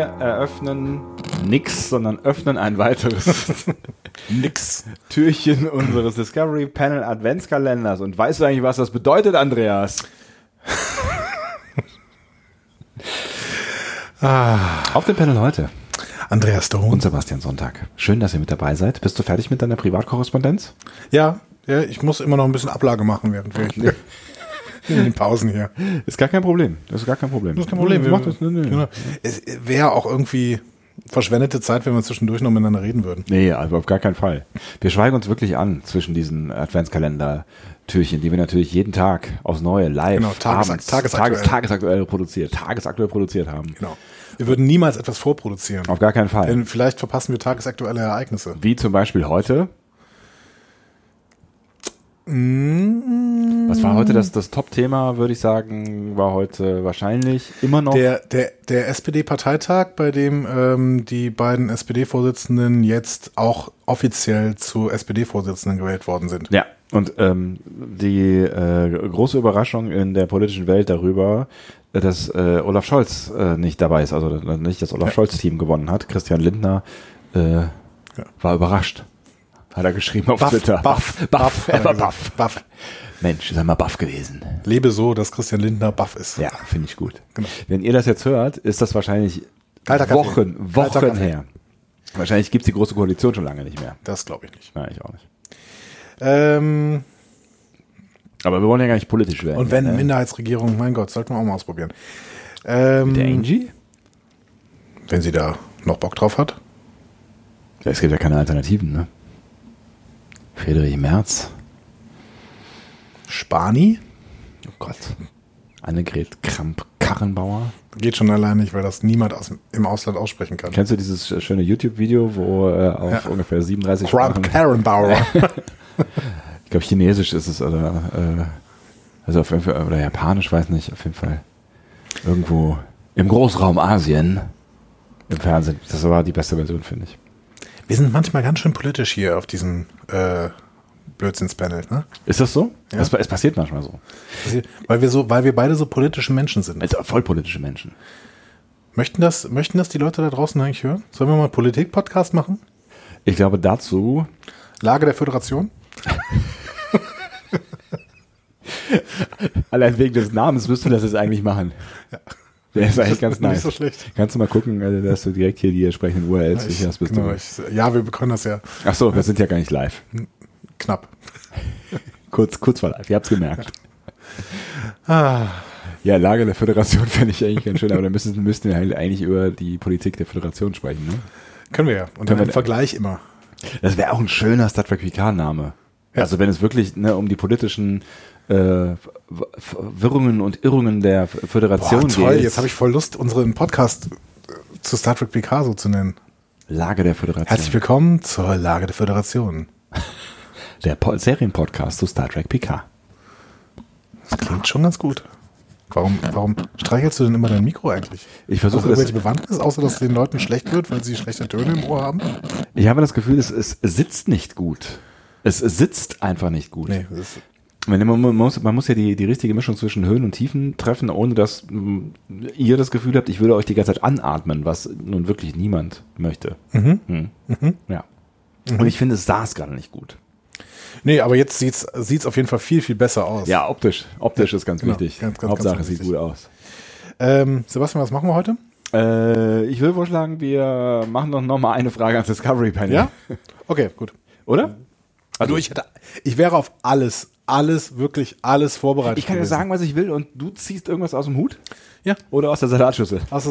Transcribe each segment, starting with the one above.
wir eröffnen nix, sondern öffnen ein weiteres Nix. Türchen unseres Discovery Panel Adventskalenders. Und weißt du eigentlich, was das bedeutet, Andreas? Auf dem Panel heute Andreas Stone. und Sebastian Sonntag. Schön, dass ihr mit dabei seid. Bist du fertig mit deiner Privatkorrespondenz? Ja, ja, ich muss immer noch ein bisschen Ablage machen, während wir hier in den Pausen hier. Ist gar kein Problem. Das ist gar kein Problem. Das ist kein Problem. Macht das, nee, nee. Genau. Es wäre auch irgendwie verschwendete Zeit, wenn wir zwischendurch noch miteinander reden würden. Nee, also auf gar keinen Fall. Wir schweigen uns wirklich an zwischen diesen Adventskalender-Türchen, die wir natürlich jeden Tag aufs Neue live Genau, tages- abends, tagesaktuell. Tages, tagesaktuell produziert, tagesaktuell produziert haben. Genau. Wir würden niemals etwas vorproduzieren. Auf gar keinen Fall. Denn vielleicht verpassen wir tagesaktuelle Ereignisse. Wie zum Beispiel heute. Was war heute das, das Top-Thema, würde ich sagen, war heute wahrscheinlich immer noch. Der, der, der SPD-Parteitag, bei dem ähm, die beiden SPD-Vorsitzenden jetzt auch offiziell zu SPD-Vorsitzenden gewählt worden sind. ja, und ähm, die äh, große Überraschung in der politischen Welt darüber, dass äh, Olaf Scholz äh, nicht dabei ist, also äh, nicht das Olaf Ja. Scholz-Team gewonnen hat. Christian Lindner äh, war überrascht. Hat er geschrieben auf Twitter. Buff, Buff, er gesagt. Buff. Buff. Mensch, ist er mal Buff gewesen. Lebe so, dass Christian Lindner Buff ist. Ja, finde ich gut. Genau. Wenn ihr das jetzt hört, ist das wahrscheinlich Kalter Kaffee. Wochen, Wochen Kaffee. her. Wahrscheinlich gibt's die Große Koalition schon lange nicht mehr. Das glaube ich nicht. Nein, ich auch nicht. Ähm, Aber wir wollen ja gar nicht politisch werden. und wenn ne? Minderheitsregierung, mein Gott, sollten wir auch mal ausprobieren. Ähm, Der Angie? wenn sie da noch Bock drauf hat. Ja, es gibt ja keine Alternativen, ne? Friedrich Merz. Spani? Oh Gott. Annegret Kramp-Karrenbauer. Geht schon allein nicht, weil das niemand aus, im Ausland aussprechen kann. Kennst du dieses schöne YouTube-Video, wo äh, auf Ja. ungefähr 37 Kramp Sprachen, Karrenbauer. ich glaube Chinesisch ist es, oder, äh, also auf jeden Fall, oder Japanisch, weiß nicht, auf jeden Fall irgendwo im Großraum Asien im Fernsehen. Das war die beste Version, finde ich. Wir sind manchmal ganz schön politisch hier auf diesem äh, Blödsinnspanel, ne? Ist das so? Ja. Es, es passiert manchmal so. Weil wir so, weil wir beide so politische Menschen sind. Also vollpolitische Menschen. Möchten das, möchten das die Leute da draußen eigentlich hören? Sollen wir mal einen Politik-Podcast machen? Ich glaube, dazu Lage der Föderation? Allein wegen des Namens müssten wir das jetzt eigentlich machen. Der ist eigentlich ganz Nicht nice. so schlecht. Kannst du mal gucken, äh, dass du direkt hier die entsprechenden URLs Ich, sicherst bist. genau, du. ich, ja, wir können das ja Ach so, wir sind ja gar nicht live. knapp. Kurz, kurz vor live. Ihr habt's gemerkt. Ah, Ja, Lage der Föderation fände ich eigentlich ganz schön, aber dann müssten, müssten wir halt eigentlich über die Politik der Föderation sprechen. Ne? können wir ja. Und Können dann im Vergleich immer. Das wäre auch ein schöner Star Trek Picard-Name. Ja. Also wenn es wirklich ne, um die politischen äh, Wirrungen und Irrungen der Föderation Boah, toll, geht. jetzt habe ich voll Lust, unseren Podcast äh, zu Star Trek Picasso zu nennen. Lage der Föderation. Herzlich willkommen zur Lage der Föderation. der Po- Serienpodcast zu Star Trek Picard. Das klingt schon ganz gut. Warum, warum streichelst du denn immer dein Mikro eigentlich? Ich versuche das. Bewandtnis, außer dass den Leuten schlecht wird, weil sie schlechte Töne im Ohr haben? Ich habe das Gefühl, es, es sitzt nicht gut. Es sitzt einfach nicht gut. Nee, Man, man, muss, man muss ja die, die richtige Mischung zwischen Höhen und Tiefen treffen, ohne dass ihr das Gefühl habt, ich würde euch die ganze Zeit anatmen, was nun wirklich niemand möchte. Hm. Ja. Und ich finde, es saß gerade nicht gut. nee, aber jetzt sieht's sieht's auf jeden Fall viel, viel besser aus. Ja, optisch. Optisch ist ganz Genau, wichtig. ganz, ganz, Hauptsache, ganz es sieht gut aus. Ähm, Sebastian, was machen wir heute? Äh, ich würde vorschlagen, wir machen doch noch mal eine Frage ans Discovery Panel. Okay, gut. Oder? Also ich hätte, ich wäre auf alles, alles, wirklich alles vorbereitet. Ich kann ja gewesen. sagen, was ich will und du ziehst irgendwas aus dem Hut? Ja. Oder aus der Salatschüssel? Aus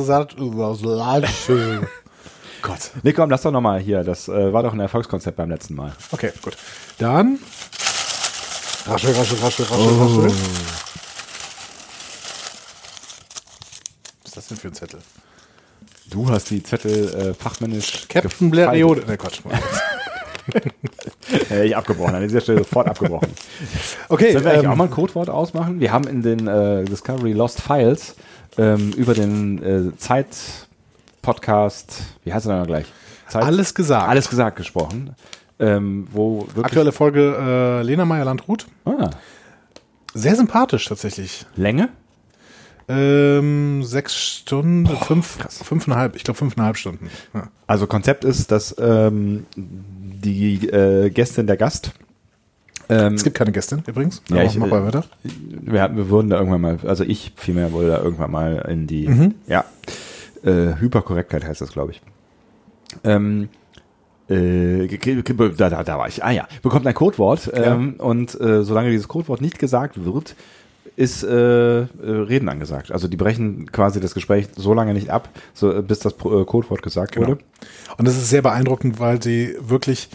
Latschel. Gott. Nee, komm, lass doch noch mal hier. Das äh, war doch ein Erfolgskonzept beim letzten Mal. Okay, gut. Dann. Raschel, raschel, raschel, raschel, Oh. raschel. Was ist das denn für ein Zettel? Du hast die Zettel äh, fachmännisch Captain Blair gefaltet. Riode. Ne, Quatsch. Äh, ich abgebrochen, an dieser Stelle sofort abgebrochen. Okay, Sollen wir eigentlich ähm, auch mal ein Codewort ausmachen? Wir haben in den äh, Discovery Lost Files ähm, über den äh, Zeit-Podcast, wie heißt er denn gleich? Zeit, Alles gesagt. Alles gesagt gesprochen. Ähm, wo aktuelle Folge äh, Lena Meyer-Landrut. ah, Sehr sympathisch tatsächlich. Länge? Ähm, sechs Stunden, fünf, fünfeinhalb, ich glaube fünfeinhalb Stunden. Ja. Also Konzept ist, dass ähm, die äh, Gästin der Gast ähm, Es gibt keine Gästin übrigens. Ja, ich- mach mal weiter. wir, hatten- wir wurden da irgendwann mal, also ich vielmehr wurde da irgendwann mal in die, Mhm. ja, äh, Hyperkorrektheit heißt das, glaube ich. Ähm, äh, da, da, da war ich. Ah ja, bekommt ein Codewort ähm, und äh, solange dieses Codewort nicht gesagt wird, ist äh, äh, Reden angesagt. Also die brechen quasi das Gespräch so lange nicht ab, so, äh, bis das äh, Codewort gesagt Genau. wurde. Und das ist sehr beeindruckend, weil sie wirklich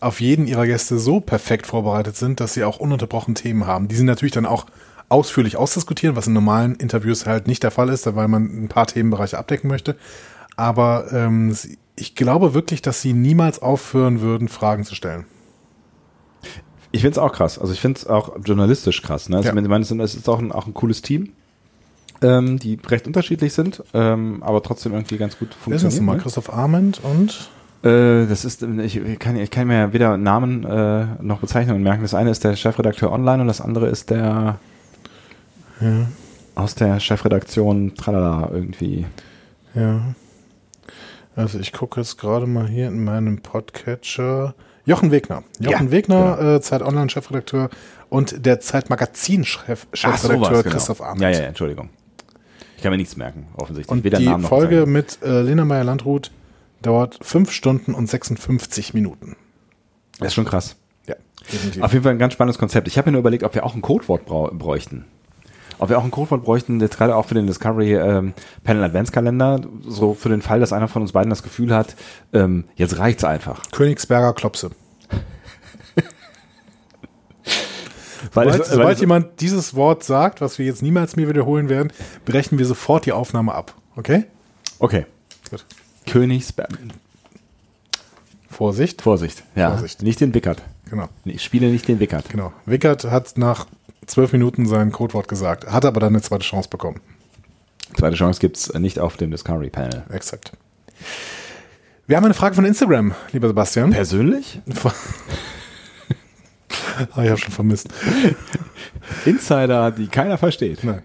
auf jeden ihrer Gäste so perfekt vorbereitet sind, dass sie auch ununterbrochen Themen haben. Die sie natürlich dann auch ausführlich ausdiskutieren, was in normalen Interviews halt nicht der Fall ist, weil man ein paar Themenbereiche abdecken möchte. Aber ähm, ich glaube wirklich, dass sie niemals aufhören würden, Fragen zu stellen. Ich finde es auch krass. Also ich finde es auch journalistisch krass. Ne? Also Ja. ich meine, es ist- auch ein, auch ein cooles Team, ähm, die recht unterschiedlich sind, ähm, aber trotzdem irgendwie ganz gut Wer ist das funktionieren. nochmal? Ne? Christoph Arment und Äh, das ist, ich kann, ich kann mir weder Namen äh, noch Bezeichnungen merken. Das eine ist der Chefredakteur online und das andere ist der ja, aus der Chefredaktion Tralala irgendwie. ja. Also ich gucke jetzt gerade mal hier in meinem Podcatcher. Jochen Wegner. Jochen Ja, Wegner, äh, Zeit Online Chefredakteur und der Zeit Magazin Chef, Chefredakteur Christoph Arment. Ja, ja, ja, Entschuldigung. Ich kann mir nichts merken, offensichtlich. Und Weder die Namen noch Folge Bezeichnung. mit äh, Lena Meyer-Landrut dauert 5 Stunden und 56 Minuten. Das ist schon krass. Ja, definitiv. Auf jeden Fall ein ganz spannendes Konzept. Ich habe mir nur überlegt, ob wir auch ein Codewort brau bräuchten. Ob wir auch ein Codewort bräuchten, jetzt gerade auch für den Discovery ähm, Panel Adventskalender, so für den Fall, dass einer von uns beiden das Gefühl hat, ähm, jetzt reicht's einfach. Königsberger Klopse. Weil Sobald, es- weil sobald es- jemand dieses Wort sagt, was wir jetzt niemals mehr wiederholen werden, brechen wir sofort die Aufnahme ab. Okay? okay. Gut. Königsberg. Vorsicht. Vorsicht. Ja. Vorsicht. Nicht den Wickert. Genau, Ich spiele nicht den Wickert. genau. Wickert hat nach zwölf Minuten sein Codewort gesagt, hat aber dann eine zweite Chance bekommen. Zweite Chance gibt's nicht auf dem Discovery Panel. Exakt. Wir haben eine Frage von Instagram, lieber Sebastian. Persönlich? ah, ich habe schon vermisst. Insider, die keiner versteht. Nein.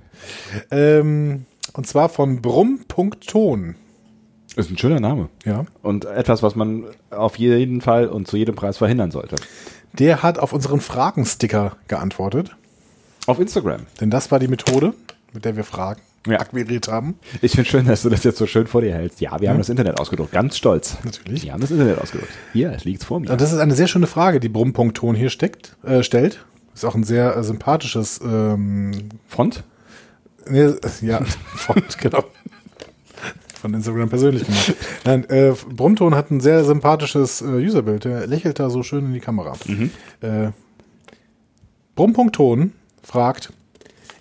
Ähm, und zwar von brumm.ton. Ist ein schöner Name. Ja. Und etwas, was man auf jeden Fall und zu jedem Preis verhindern sollte. Der hat auf unseren Fragensticker geantwortet. Auf Instagram. Denn das war die Methode, mit der wir Fragen Ja. akquiriert haben. Ich finde schön, dass du das jetzt so schön vor dir hältst. Ja, wir haben das Internet ausgedruckt. Ganz stolz. Natürlich. Wir haben das Internet ausgedruckt. Hier, es liegt vor mir. Und das ist eine sehr schöne Frage, die brumm.ton hier steckt, äh, stellt. Ist auch ein sehr äh, sympathisches, ähm, Font? nee, ja, Font, genau. Von Instagram persönlich gemacht. Nein, äh, Brummton hat ein sehr sympathisches äh, Userbild. Der lächelt da so schön in die Kamera. Äh, Brumm.ton fragt,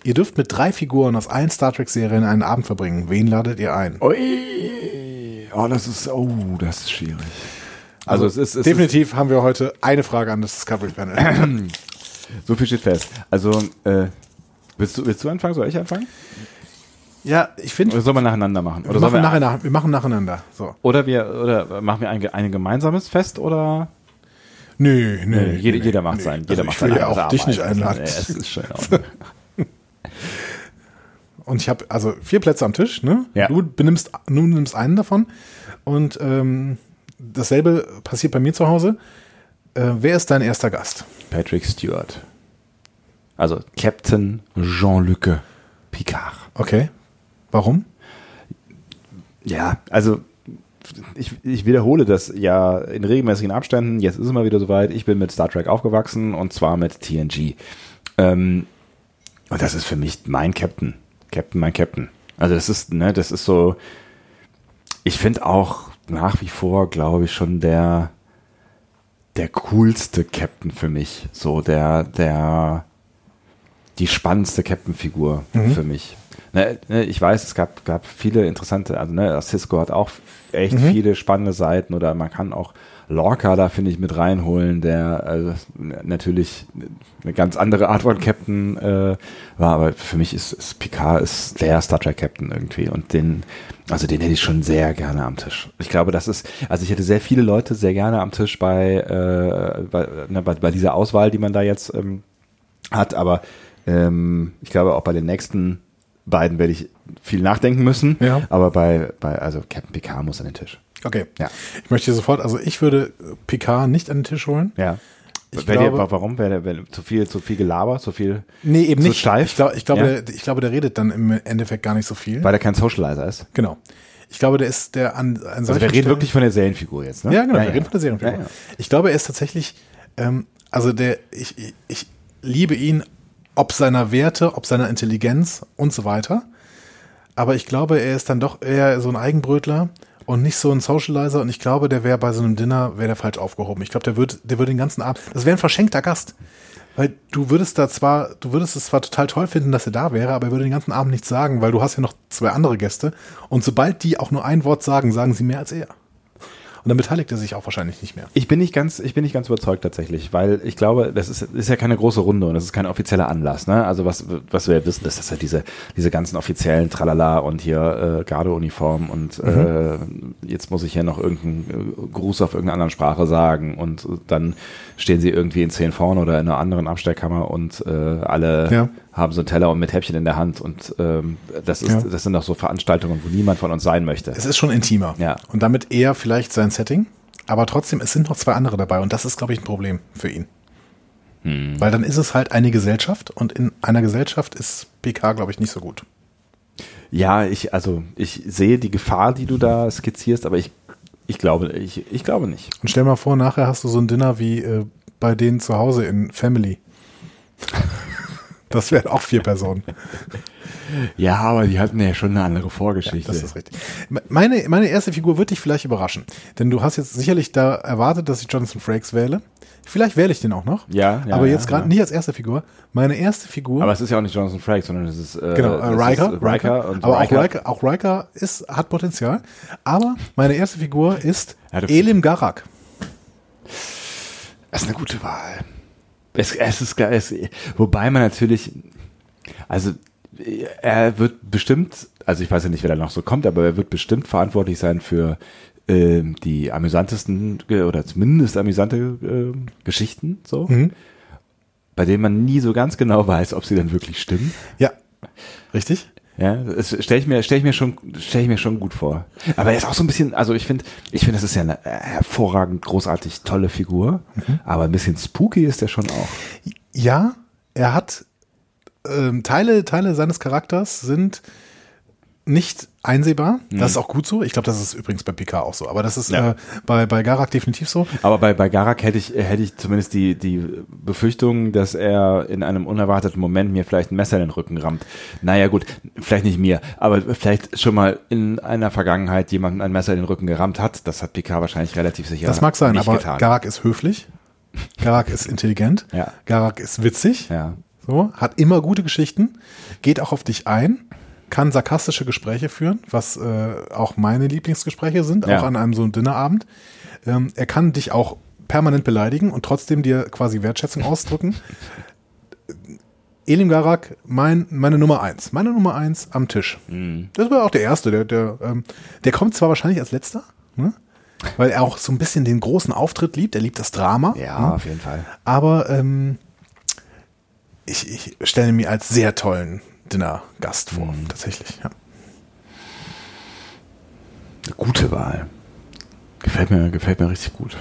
ihr dürft mit drei Figuren aus allen Star Trek-Serien einen Abend verbringen. Wen ladet ihr ein? Ui. Oh, das ist, oh, das ist schwierig. Also, es ist, es Definitiv haben wir heute eine Frage an das Discovery Panel. ist, so viel steht fest. Also, äh, willst du, willst du anfangen? Soll ich anfangen? ja, ich finde, Oder soll man nacheinander machen? wir, Oder, sollen machen wir, nacheinander, wir machen nacheinander. So. oder wir, oder machen wir ein, ein gemeinsames Fest oder? Nö, nö. Nee, jeder, nö, jeder macht nö. sein. Also Jeder ich macht will seine ja auch eigene dich nicht Arbeit. einladen. Nee, es ist schön. Und ich habe also vier Plätze am Tisch. Ne? Ja. Du benimmst, du nimmst einen davon. Und ähm, dasselbe passiert bei mir zu Hause. Äh, wer ist dein erster Gast? Patrick Stewart. Also Captain Jean-Luc Picard. Okay. Warum? Ja, also ich, ich wiederhole das ja in regelmäßigen Abständen. Jetzt ist es mal wieder soweit. Ich bin mit Star Trek aufgewachsen und zwar mit TNG. Ähm, und das ist für mich mein Captain. Captain, mein Captain. Also das ist, ne, das ist so. Ich finde auch nach wie vor, glaube ich, schon der der coolste Captain für mich. So der der die spannendste Captain-Figur für mich. Ne, ne, ich weiß, es gab, gab viele interessante, also ne, Cisco hat auch echt viele spannende Seiten oder man kann auch Lorca da, finde ich, mit reinholen, der also, natürlich eine ganz andere Art von Captain äh, war, aber für mich ist, ist Picard ist der Star Trek Captain irgendwie und den, also den hätte ich schon sehr gerne am Tisch. Ich glaube, das ist, also ich hätte sehr viele Leute sehr gerne am Tisch bei, äh, bei, ne, bei, bei dieser Auswahl, die man da jetzt ähm, hat, aber ähm, ich glaube auch bei den nächsten beiden werde ich viel nachdenken müssen. Ja. Aber bei, bei, also Captain Picard muss an den Tisch. Okay. Ja. Ich möchte sofort, also ich würde Picard nicht an den Tisch holen. Ja. Ich glaube- dir, warum? Wäre wär zu viel, zu viel Gelaber, zu viel, Nee, eben Zu nicht. steif? Ich, glaub, ich, glaube, Ja. der, ich glaube, der redet dann im Endeffekt gar nicht so viel. weil er kein Socializer ist. genau. Ich glaube, der ist der an, an Also wir reden wirklich von der Serienfigur jetzt, ne? Ja, genau, wir reden von der Serienfigur. Ja, ja. Ich glaube, er ist tatsächlich, ähm, also der, ich, ich, ich liebe ihn, ob seiner Werte, ob seiner Intelligenz und so weiter. Aber ich glaube, er ist dann doch eher so ein Eigenbrötler und nicht so ein Socializer. Und ich glaube, der wäre bei so einem Dinner, wäre der falsch aufgehoben. Ich glaube, der wird, der würde den ganzen Abend, das wäre ein verschenkter Gast. Weil du würdest da zwar, du würdest es zwar total toll finden, dass er da wäre, aber er würde den ganzen Abend nichts sagen, weil du hast ja noch zwei andere Gäste. Und sobald die auch nur ein Wort sagen, sagen sie mehr als er. Und dann beteiligt er sich auch wahrscheinlich nicht mehr. Ich bin nicht ganz, ich bin nicht ganz überzeugt tatsächlich, weil ich glaube, das ist, ist ja keine große Runde und das ist kein offizieller Anlass. Ne? Also was, was wir ja wissen, ist, dass ja diese, diese ganzen offiziellen Tralala und hier äh, Gardeuniform und äh, jetzt muss ich hier noch irgendeinen äh, Gruß auf irgendeiner anderen Sprache sagen und dann stehen sie irgendwie in zehn vorne oder in einer anderen Abstellkammer und äh, alle Ja. haben so einen Teller und mit Häppchen in der Hand und ähm, das ist, Ja. das sind doch so Veranstaltungen, wo niemand von uns sein möchte. Es ist schon intimer. Ja. Und damit eher vielleicht sein Setting. Aber trotzdem, es sind noch zwei andere dabei und das ist, glaube ich, ein Problem für ihn. Hm. Weil dann ist es halt eine Gesellschaft und in einer Gesellschaft ist PK, glaube ich, nicht so gut. Ja, ich, also ich sehe die Gefahr, die du da skizzierst, aber ich, ich glaube, ich, ich glaube nicht. Und stell mal vor, nachher hast du so ein Dinner wie äh, bei denen zu Hause in Family. Das wären auch vier Personen. Ja, aber die hatten ja schon eine andere Vorgeschichte. Das ist richtig. Meine, meine erste Figur wird dich vielleicht überraschen. Denn du hast jetzt sicherlich da erwartet, dass ich Jonathan Frakes wähle. Vielleicht wähle ich den auch noch. Ja, ja, Aber ja, jetzt gerade ja. nicht als erste Figur. Meine erste Figur. aber es ist ja auch nicht Jonathan Frakes, sondern es ist äh, Genau, äh, Riker, ist Riker, und aber Riker. auch Riker, auch Riker ist, hat Potenzial. Aber meine erste Figur ist Ja, Elim Garak. Das ist eine gute Wahl. Es, es ist geil. Es, wobei man natürlich, also er wird bestimmt, also ich weiß ja nicht, wer da noch so kommt, aber er wird bestimmt verantwortlich sein für ähm, die amüsantesten äh, oder zumindest amüsante äh, Geschichten, so, Mhm. bei denen man nie so ganz genau weiß, ob sie dann wirklich stimmen. Ja, richtig? Ja, das stelle ich mir, stell ich mir schon, stelle ich mir schon gut vor. Aber er ist auch so ein bisschen, also ich finde, ich finde, das ist ja eine hervorragend, großartig tolle Figur. Mhm. Aber ein bisschen spooky ist er schon auch. Ja, er hat ähm, Teile, Teile seines Charakters sind nicht einsehbar. Das ist auch gut so. Ich glaube, das ist übrigens bei PK auch so. Aber das ist Mhm. Ja. äh, bei, bei Garak definitiv so. Aber bei, bei Garak hätte ich, hätte ich zumindest die, die Befürchtung, dass er in einem unerwarteten Moment mir vielleicht ein Messer in den Rücken rammt. Naja, gut, vielleicht nicht mir, aber vielleicht schon mal in einer Vergangenheit jemanden ein Messer in den Rücken gerammt hat. Das hat PK wahrscheinlich relativ sicher das mag sein, aber getan. Garak ist höflich. Garak ist intelligent. Ja. Garak ist witzig. ja. So, hat immer gute Geschichten, geht auch auf dich ein, kann sarkastische Gespräche führen, was äh, auch meine Lieblingsgespräche sind, Ja. auch an einem so einem Dinnerabend. Ähm, er kann dich auch permanent beleidigen und trotzdem dir quasi Wertschätzung ausdrücken. Elim Garak, mein, meine Nummer eins. Meine Nummer eins am Tisch. Mhm. Das war auch der erste. Der, der, ähm, der kommt zwar wahrscheinlich als letzter, ne? weil er auch so ein bisschen den großen Auftritt liebt. Er liebt das Drama. Ja, ne? auf jeden Fall. Aber ähm, ich, ich stelle mir als sehr tollen Dinner-Gast vor, Mhm. tatsächlich. Ja. Eine gute Wahl. Gefällt mir, gefällt mir richtig gut.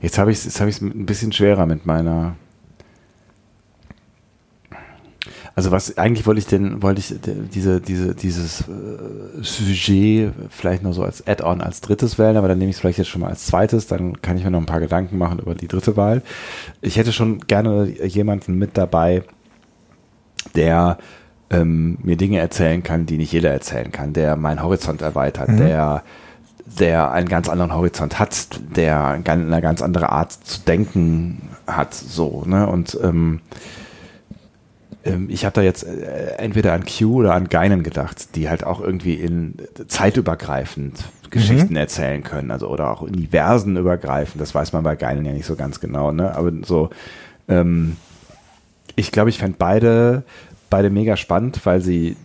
Jetzt habe ich es jetzt habe ich es ein bisschen schwerer mit meiner. Also was eigentlich wollte ich denn wollte ich diese diese dieses äh, Sujet vielleicht nur so als Add-on als drittes wählen, aber dann nehme ich es vielleicht jetzt schon mal als zweites, dann kann ich mir noch ein paar Gedanken machen über die dritte Wahl. Ich hätte schon gerne jemanden mit dabei, der ähm, mir Dinge erzählen kann, die nicht jeder erzählen kann, der meinen Horizont erweitert, der der einen ganz anderen Horizont hat, der eine ganz- andere Art zu denken hat, so, ne? Und ähm, ich habe da jetzt äh, entweder an Q oder an Geinen gedacht, die halt auch irgendwie in zeitübergreifend Geschichten erzählen können, also oder auch Universen übergreifend. Das weiß man bei Geinen ja nicht so ganz genau, ne? Aber so, ähm, ich glaube, ich fände beide, beide mega spannend, weil sie,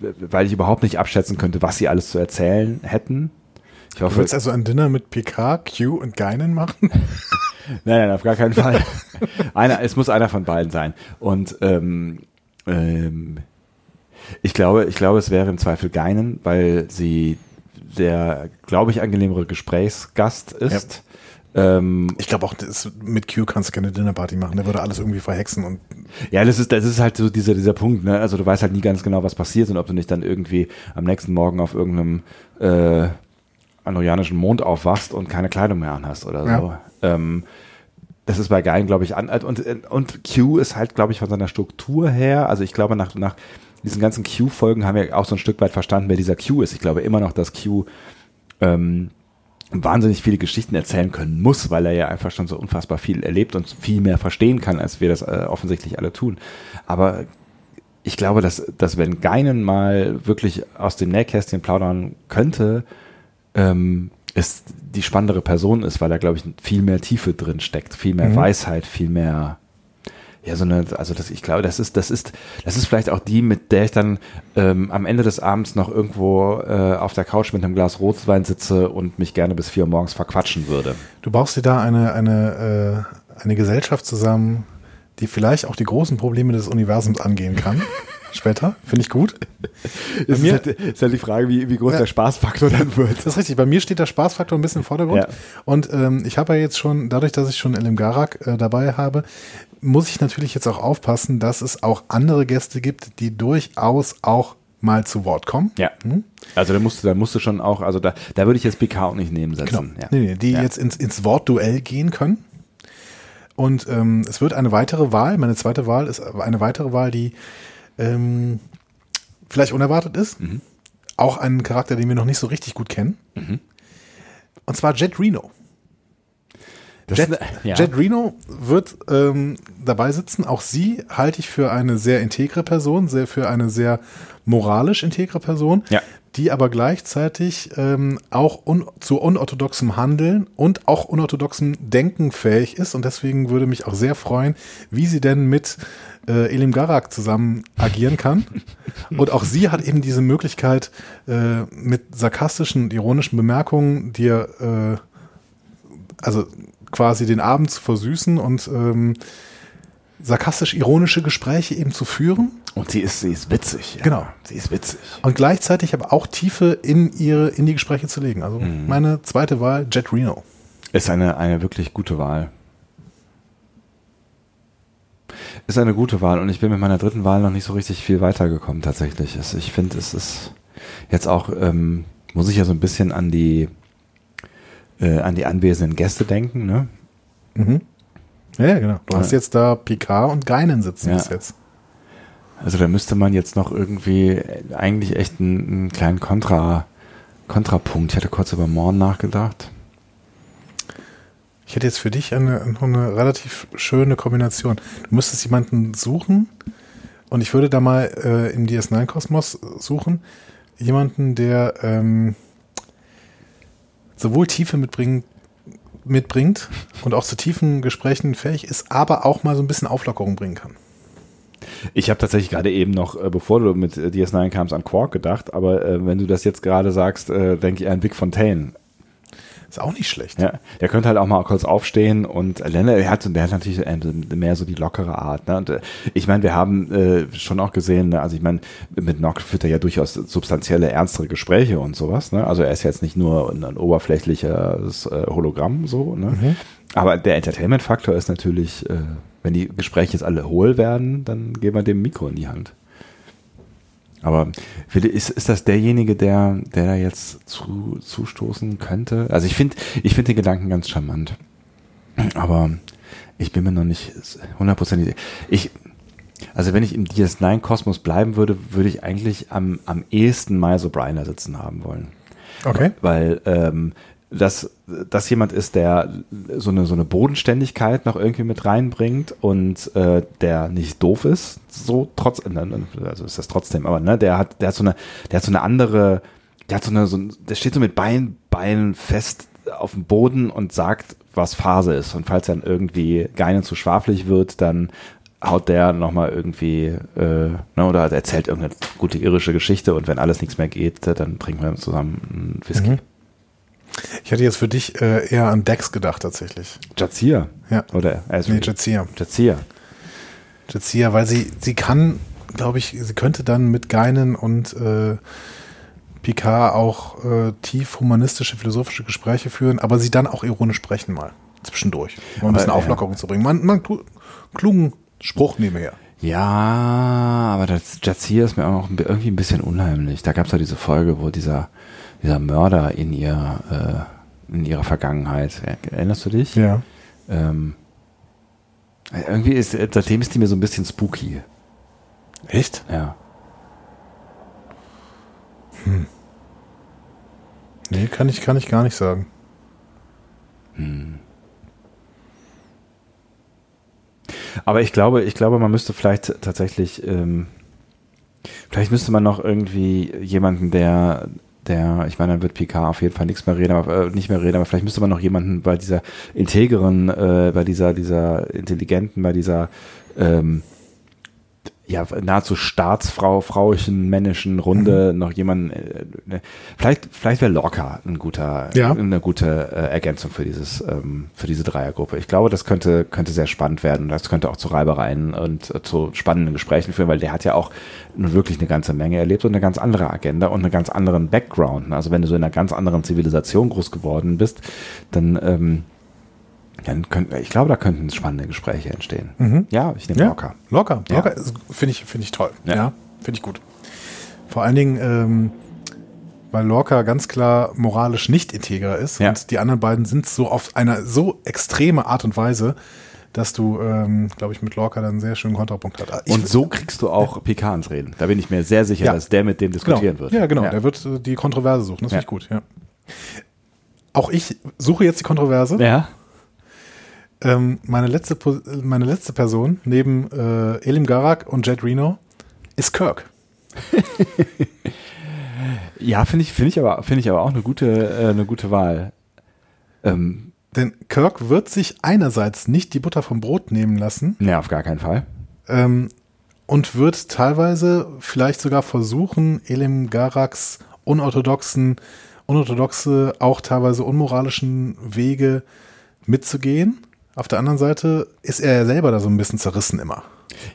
äh, weil ich überhaupt nicht abschätzen könnte, was sie alles zu erzählen hätten. Ich Du hoffe, willst also ein Dinner mit PK, Q und Geinen machen? Nein, nein, auf gar keinen Fall. einer, es muss einer von beiden sein. Und ähm, ähm, Ich glaube, ich glaube, es wäre im Zweifel Geinen, weil sie der, glaube ich, angenehmere Gesprächsgast ist. Ja. Ähm, ich glaube auch, das, mit Q kannst du keine Dinnerparty machen. Der würde alles irgendwie verhexen und. Ja, das ist, das ist halt so dieser, dieser Punkt, ne? Also du weißt halt nie ganz genau, was passiert und ob du nicht dann irgendwie am nächsten Morgen auf irgendeinem äh, androjanischen Mond aufwachst und keine Kleidung mehr anhast oder so. Ja. Ähm, das ist bei Geigen, glaube ich, an. Und, und Q ist halt, glaube ich, von seiner Struktur her, also ich glaube, nach, nach diesen ganzen Q-Folgen haben wir auch so ein Stück weit verstanden, wer dieser Q ist. Ich glaube immer noch, dass Q ähm, wahnsinnig viele Geschichten erzählen können muss, weil er ja einfach schon so unfassbar viel erlebt und viel mehr verstehen kann, als wir das äh, offensichtlich alle tun. Aber ich glaube, dass, dass wenn Geinen mal wirklich aus dem Nähkästchen plaudern könnte, ähm, es die spannendere Person ist, weil da, glaube ich, viel mehr Tiefe drin steckt, viel mehr mhm. Weisheit, viel mehr ja, so eine, also das, ich glaube, das ist, das ist, das ist vielleicht auch die, mit der ich dann ähm, am Ende des Abends noch irgendwo äh, auf der Couch mit einem Glas Rotwein sitze und mich gerne bis vier Uhr morgens verquatschen würde. Du baust dir da eine, eine, äh, eine Gesellschaft zusammen, die vielleicht auch die großen Probleme des Universums angehen kann. später. Finde ich gut. Ist, mir, halt, ist halt die Frage, wie, wie groß ja, der Spaßfaktor dann wird. Das ist richtig. Bei mir steht der Spaßfaktor ein bisschen im Vordergrund. Ja. Und ähm, ich habe ja jetzt schon, dadurch, dass ich schon Elim Garak äh, dabei habe, muss ich natürlich jetzt auch aufpassen, dass es auch andere Gäste gibt, die durchaus auch mal zu Wort kommen. Ja. Hm? Also da musst du, da musst du schon auch, also da, da würde ich jetzt PK auch nicht nehmen setzen. Genau. Ja. Nee, nee, die ja. jetzt ins, ins Wortduell gehen können. Und ähm, es wird eine weitere Wahl, meine zweite Wahl ist eine weitere Wahl, die ähm, vielleicht unerwartet ist. Mhm. Auch ein Charakter, den wir noch nicht so richtig gut kennen. Mhm. Und zwar Jet Reno. Jet, ja. Jet, Reno wird ähm, dabei sitzen. Auch sie halte ich für eine sehr integre Person, sehr für eine sehr moralisch integre Person, ja. die aber gleichzeitig ähm, auch un zu unorthodoxem Handeln und auch unorthodoxem Denken fähig ist. Und deswegen würde mich auch sehr freuen, wie sie denn mit äh, Elim Garak zusammen agieren kann. Und auch sie hat eben diese Möglichkeit, äh, mit sarkastischen und ironischen Bemerkungen dir, äh, also quasi den Abend zu versüßen und ähm, sarkastisch-ironische Gespräche eben zu führen. Und sie ist, sie ist witzig. Ja. Genau. Sie ist witzig. Und gleichzeitig aber auch Tiefe in ihre, in die Gespräche zu legen. Also mhm. meine zweite Wahl, Jet Reno. Ist eine, eine wirklich gute Wahl. Ist eine gute Wahl und ich bin mit meiner dritten Wahl noch nicht so richtig viel weitergekommen tatsächlich. Ich finde, es ist jetzt auch, ähm, muss ich ja so ein bisschen an die, äh, an die anwesenden Gäste denken, ne? Mhm. Ja, genau. Du hast jetzt da Picard und Geinen sitzen ja. bis jetzt. Also da müsste man jetzt noch irgendwie eigentlich echt einen, einen kleinen Kontra, Kontrapunkt. Ich hatte kurz über Morn nachgedacht. Ich hätte jetzt für dich eine, eine relativ schöne Kombination. Du müsstest jemanden suchen und ich würde da mal äh, im DS9-Kosmos suchen. Jemanden, der ähm, sowohl Tiefe mitbringt, mitbringt und auch zu tiefen Gesprächen fähig ist, aber auch mal so ein bisschen Auflockerung bringen kann. Ich habe tatsächlich gerade eben noch, äh, bevor du mit DS9 kamst, an Quark gedacht, aber äh, wenn du das jetzt gerade sagst, äh, denke ich an Vic Fontaine. Ist auch nicht schlecht. Ja, der könnte halt auch mal kurz aufstehen und Lennart, er hat, der hat natürlich mehr so die lockere Art. Ne? Und äh, ich meine, wir haben äh, schon auch gesehen, ne? also ich meine, mit Nock führt er ja durchaus substanzielle, ernstere Gespräche und sowas. Ne? Also er ist jetzt nicht nur ein, ein oberflächliches äh, Hologramm so. Ne? Mhm. Aber der Entertainment-Faktor ist natürlich, äh, wenn die Gespräche jetzt alle hohl werden, dann geben wir dem Mikro in die Hand. Aber ist, ist das derjenige, der, der da jetzt zu, zustoßen könnte? Also ich finde, ich finde den Gedanken ganz charmant. Aber ich bin mir noch nicht hundertprozentig. Ich, also wenn ich im DS9-Kosmos bleiben würde, würde ich eigentlich am, am ehesten Miles O'Brien sitzen haben wollen. Okay. Weil ähm, dass das jemand ist, der so eine so eine Bodenständigkeit noch irgendwie mit reinbringt und äh, der nicht doof ist, so trotz also ist das trotzdem, aber ne, der hat der hat so eine der hat so eine andere, der hat so eine so der steht so mit Beinen Beinen fest auf dem Boden und sagt, was Phase ist und falls dann irgendwie Geinen zu schwafelig wird, dann haut der nochmal irgendwie, äh, ne, oder erzählt irgendeine gute irische Geschichte und wenn alles nichts mehr geht, dann trinken wir zusammen einen Whisky. Mhm. Ich hatte jetzt für dich äh, eher an Dex gedacht tatsächlich. Jazia? Ja. Oder also nee, Jazia. Jazia. Jazia, weil sie, sie kann glaube ich, sie könnte dann mit Geinen und äh, Picard auch äh, tief humanistische, philosophische Gespräche führen, aber sie dann auch ironisch sprechen mal zwischendurch, um ein bisschen Aber, Auflockerung zu bringen. Man, man klu- klugen Spruch nebenher. Ja, aber das Jazir ist mir auch irgendwie ein bisschen unheimlich. Da gab es ja diese Folge, wo dieser, dieser Mörder in ihr, äh, in ihrer Vergangenheit, erinnerst du dich? Ja. Ähm, irgendwie ist, äh, seitdem ist die mir so ein bisschen spooky. Echt? Ja. Nee, kann ich, kann ich gar nicht sagen. Aber ich glaube, ich glaube, man müsste vielleicht tatsächlich, ähm, vielleicht müsste man noch irgendwie jemanden, der, der, ich meine, dann wird PK auf jeden Fall nichts mehr reden, aber äh, nicht mehr reden, aber vielleicht müsste man noch jemanden bei dieser integeren, äh, bei dieser, dieser intelligenten, bei dieser ähm, ja, nahezu staatsfrau, frauischen, männischen Runde noch jemanden, äh, ne, vielleicht, vielleicht wäre Lorca ein guter, Ja. eine gute äh, Ergänzung für dieses, ähm, für diese Dreiergruppe. Ich glaube, das könnte, könnte sehr spannend werden. Das könnte auch zu Reibereien und äh, zu spannenden Gesprächen führen, weil der hat ja auch nun wirklich eine ganze Menge erlebt und eine ganz andere Agenda und einen ganz anderen Background. Also wenn du so in einer ganz anderen Zivilisation groß geworden bist, dann, ähm, dann könnten, ich glaube, da könnten spannende Gespräche entstehen. Ja, ich nehme Ja, Lorca. Locker. Ja. Locker finde ich, finde ich toll. Ja. Ja, finde ich gut. Vor allen Dingen, ähm, weil Lorca ganz klar moralisch nicht integer ist Ja. und die anderen beiden sind so auf einer so extreme Art und Weise, dass du, ähm, glaube ich, mit Lorca dann einen sehr schönen Kontrapunkt hat. Ich- Und so kriegst du auch PK ans Reden. Da bin ich mir sehr sicher, Ja. dass der mit dem genau. diskutieren wird. Ja, genau. Der wird äh, die Kontroverse suchen. Das Ja. finde ich gut, ja. Auch ich suche jetzt die Kontroverse. Ja. Ähm, meine, letzte, meine letzte Person neben äh, Elim Garak und Jet Reno ist Kirk. Ja, finde ich, finde ich aber, finde ich aber auch eine gute, äh, eine gute Wahl. Ähm, Denn Kirk wird sich einerseits nicht die Butter vom Brot nehmen lassen ne, auf gar keinen Fall. ähm, und wird teilweise vielleicht sogar versuchen, Elim Garaks unorthodoxen, unorthodoxe, auch teilweise unmoralischen Wege mitzugehen. Auf der anderen Seite ist er ja selber da so ein bisschen zerrissen immer.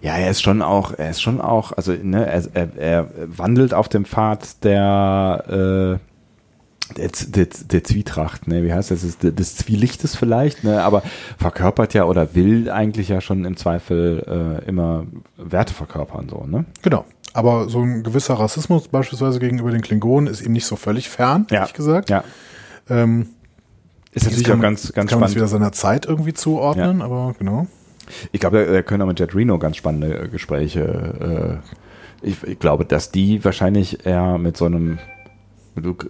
Ja, er ist schon auch, er ist schon auch, also ne, er, er, er wandelt auf dem Pfad der, äh, der, der, der Zwietracht, ne, wie heißt das, des, des Zwielichtes vielleicht, ne, aber verkörpert ja oder will eigentlich ja schon im Zweifel äh, immer Werte verkörpern, so, ne? Genau. Aber so ein gewisser Rassismus beispielsweise gegenüber den Klingonen ist ihm nicht so völlig fern, Ja. ehrlich gesagt. Ja. Ähm, Ist natürlich kann auch ganz, ganz kann man es spannend. wieder seiner Zeit irgendwie zuordnen, aber genau. Ich glaube, da können auch mit Jet Reno ganz spannende äh, Gespräche. Äh, ich, ich glaube, dass die wahrscheinlich eher mit so einem. Du k-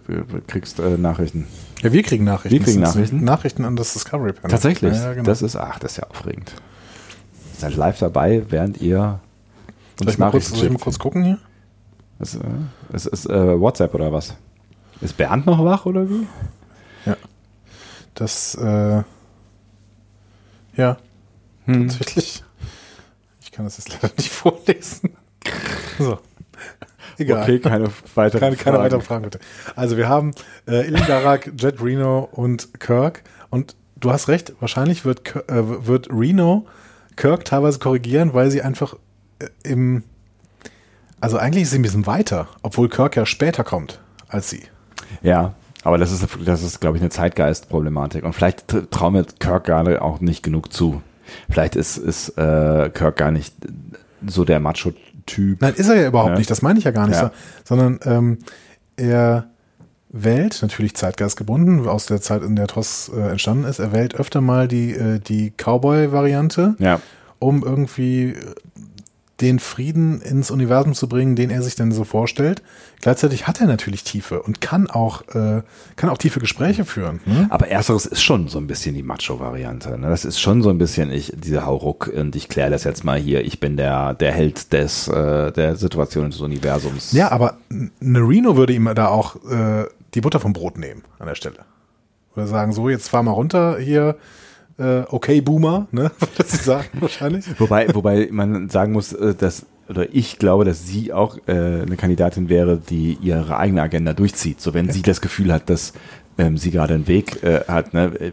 kriegst äh, Nachrichten. Ja, wir kriegen Nachrichten. Wir kriegen Nachrichten? Nachrichten an das Discovery Panel. Tatsächlich. Ja, ja, genau. Das ist, ach, das ist ja aufregend. Seid live dabei, während ihr soll, ich mal kurz, soll ich mal kurz gucken hier? Äh, das ist äh, WhatsApp oder was? Ist Bernd noch wach oder wie? Das, äh, ja, Hm. tatsächlich. Ich kann das jetzt leider nicht vorlesen. So. Egal. Okay, keine weiteren Keine, keine Fragen. weiteren Fragen, bitte. Also wir haben äh, Ilgarak, Jet Reno und Kirk. Und du hast recht, wahrscheinlich wird, äh, wird Reno Kirk teilweise korrigieren, weil sie einfach äh, im... Also eigentlich ist sie ein bisschen weiter, obwohl Kirk ja später kommt als sie. Ja, aber das ist, das ist, glaube ich, eine Zeitgeist-Problematik. Und vielleicht trauen wir Kirk gerade auch nicht genug zu. Vielleicht ist, ist äh, Kirk gar nicht so der Macho-Typ. Nein, ist er ja überhaupt Ja. nicht, das meine ich ja gar nicht, Ja. so, sondern ähm, er wählt, natürlich zeitgeistgebunden, aus der Zeit, in der TOS äh, entstanden ist, er wählt öfter mal die, äh, die Cowboy-Variante, Ja, um irgendwie den Frieden ins Universum zu bringen, den er sich dann so vorstellt. Gleichzeitig hat er natürlich Tiefe und kann auch, äh, kann auch tiefe Gespräche führen. Ne? aber ersteres ist schon so ein bisschen die Macho-Variante. Ne? Das ist schon so ein bisschen ich, diese Hauruck und ich kläre das jetzt mal hier. Ich bin der, der Held des, äh, der Situation des Universums. Ja, aber eine Reno würde ihm da auch äh, die Butter vom Brot nehmen an der Stelle. Oder sagen, so, jetzt fahr mal runter hier, äh, okay, Boomer, ne? Was sie sagen wahrscheinlich. Wobei, wobei man sagen muss, äh, dass, oder ich glaube, dass sie auch äh, eine Kandidatin wäre, die ihre eigene Agenda durchzieht. So wenn sie das Gefühl hat, dass ähm, sie gerade einen Weg äh, hat, ne, äh,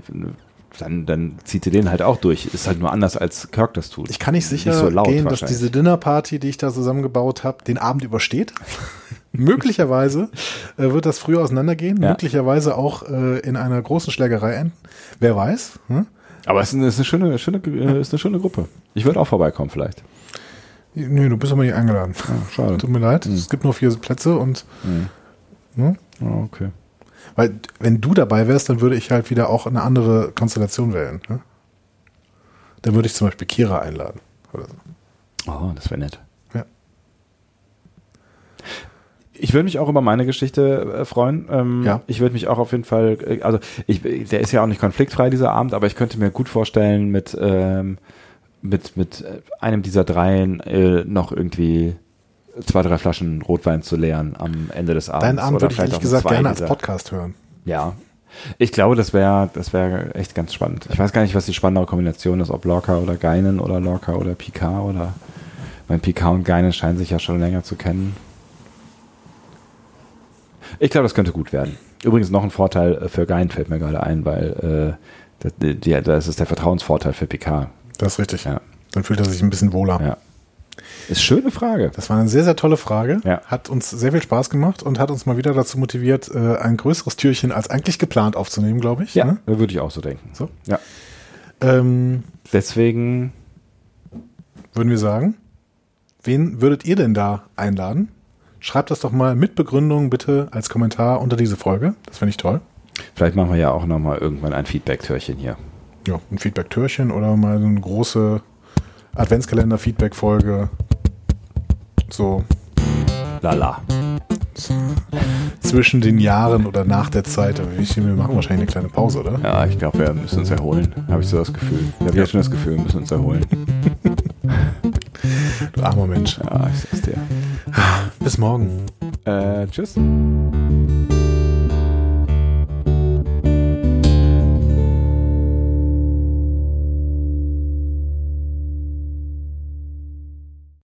dann, dann zieht ihr den halt auch durch. Ist halt nur anders, als Kirk das tut. Ich kann nicht sicher so laut gehen, dass diese Dinnerparty, die ich da zusammengebaut habe, den Abend übersteht. Möglicherweise äh, wird das früher auseinandergehen, Ja. möglicherweise auch äh, in einer großen Schlägerei enden. Wer weiß? Hm? Aber es ist eine, ist eine schöne, schöne, äh, ist eine schöne Gruppe. Ich würde auch vorbeikommen vielleicht. Nö, du bist aber nicht eingeladen. Ja, schade. Tut mir leid, es gibt nur vier Plätze und ne? Oh, okay. weil wenn du dabei wärst, dann würde ich halt wieder auch eine andere Konstellation wählen. Ne? Dann würde ich zum Beispiel Kira einladen. Oder so. Oh, das wäre nett. Ja. Ich würde mich auch über meine Geschichte äh, freuen. Ähm, Ja. Ich würde mich auch auf jeden Fall, äh, also ich, der ist ja auch nicht konfliktfrei, dieser Abend, aber ich könnte mir gut vorstellen, mit, ähm, mit, mit äh, einem dieser dreien äh, noch irgendwie zwei, drei Flaschen Rotwein zu leeren am Ende des Abends. Deinen Abend würde ich ehrlich gesagt gerne als Podcast hören. Ja. Ich glaube, das wäre das wäre echt ganz spannend. Ich weiß gar nicht, was die spannende Kombination ist, ob Lorca oder Geinen oder Lorca oder Picard oder mein Picard und Geinen scheinen sich ja schon länger zu kennen. Ich glaube, das könnte gut werden. Übrigens noch ein Vorteil äh, für Gein fällt mir gerade ein, weil äh, das, das ist der Vertrauensvorteil für Picard. Das ist richtig. Ja. Dann fühlt er sich ein bisschen wohler. Ja. Ist schöne Frage. Das war eine sehr, sehr tolle Frage. Ja. Hat uns sehr viel Spaß gemacht und hat uns mal wieder dazu motiviert, äh, ein größeres Türchen als eigentlich geplant aufzunehmen, glaube ich. Ja, Ne? würde ich auch so denken. So. Ja. Ähm, Deswegen, würden wir sagen, wen würdet ihr denn da einladen? Schreibt das doch mal mit Begründung bitte als Kommentar unter diese Folge. Das finde ich toll. vielleicht machen wir ja auch nochmal irgendwann ein Feedback-Türchen hier. Ja, ein Feedback-Türchen oder mal so eine große Adventskalender-Feedback-Folge. So Lala. zwischen den Jahren oder nach der Zeit. Aber ich- Wir machen wahrscheinlich eine kleine Pause, oder? Ja, ich glaube, wir müssen uns erholen. Habe ich so das Gefühl. Ich habe jetzt schon das Gefühl, wir müssen uns erholen. Du armer Mensch. Ja, ich sag's dir. Bis morgen. Äh, tschüss.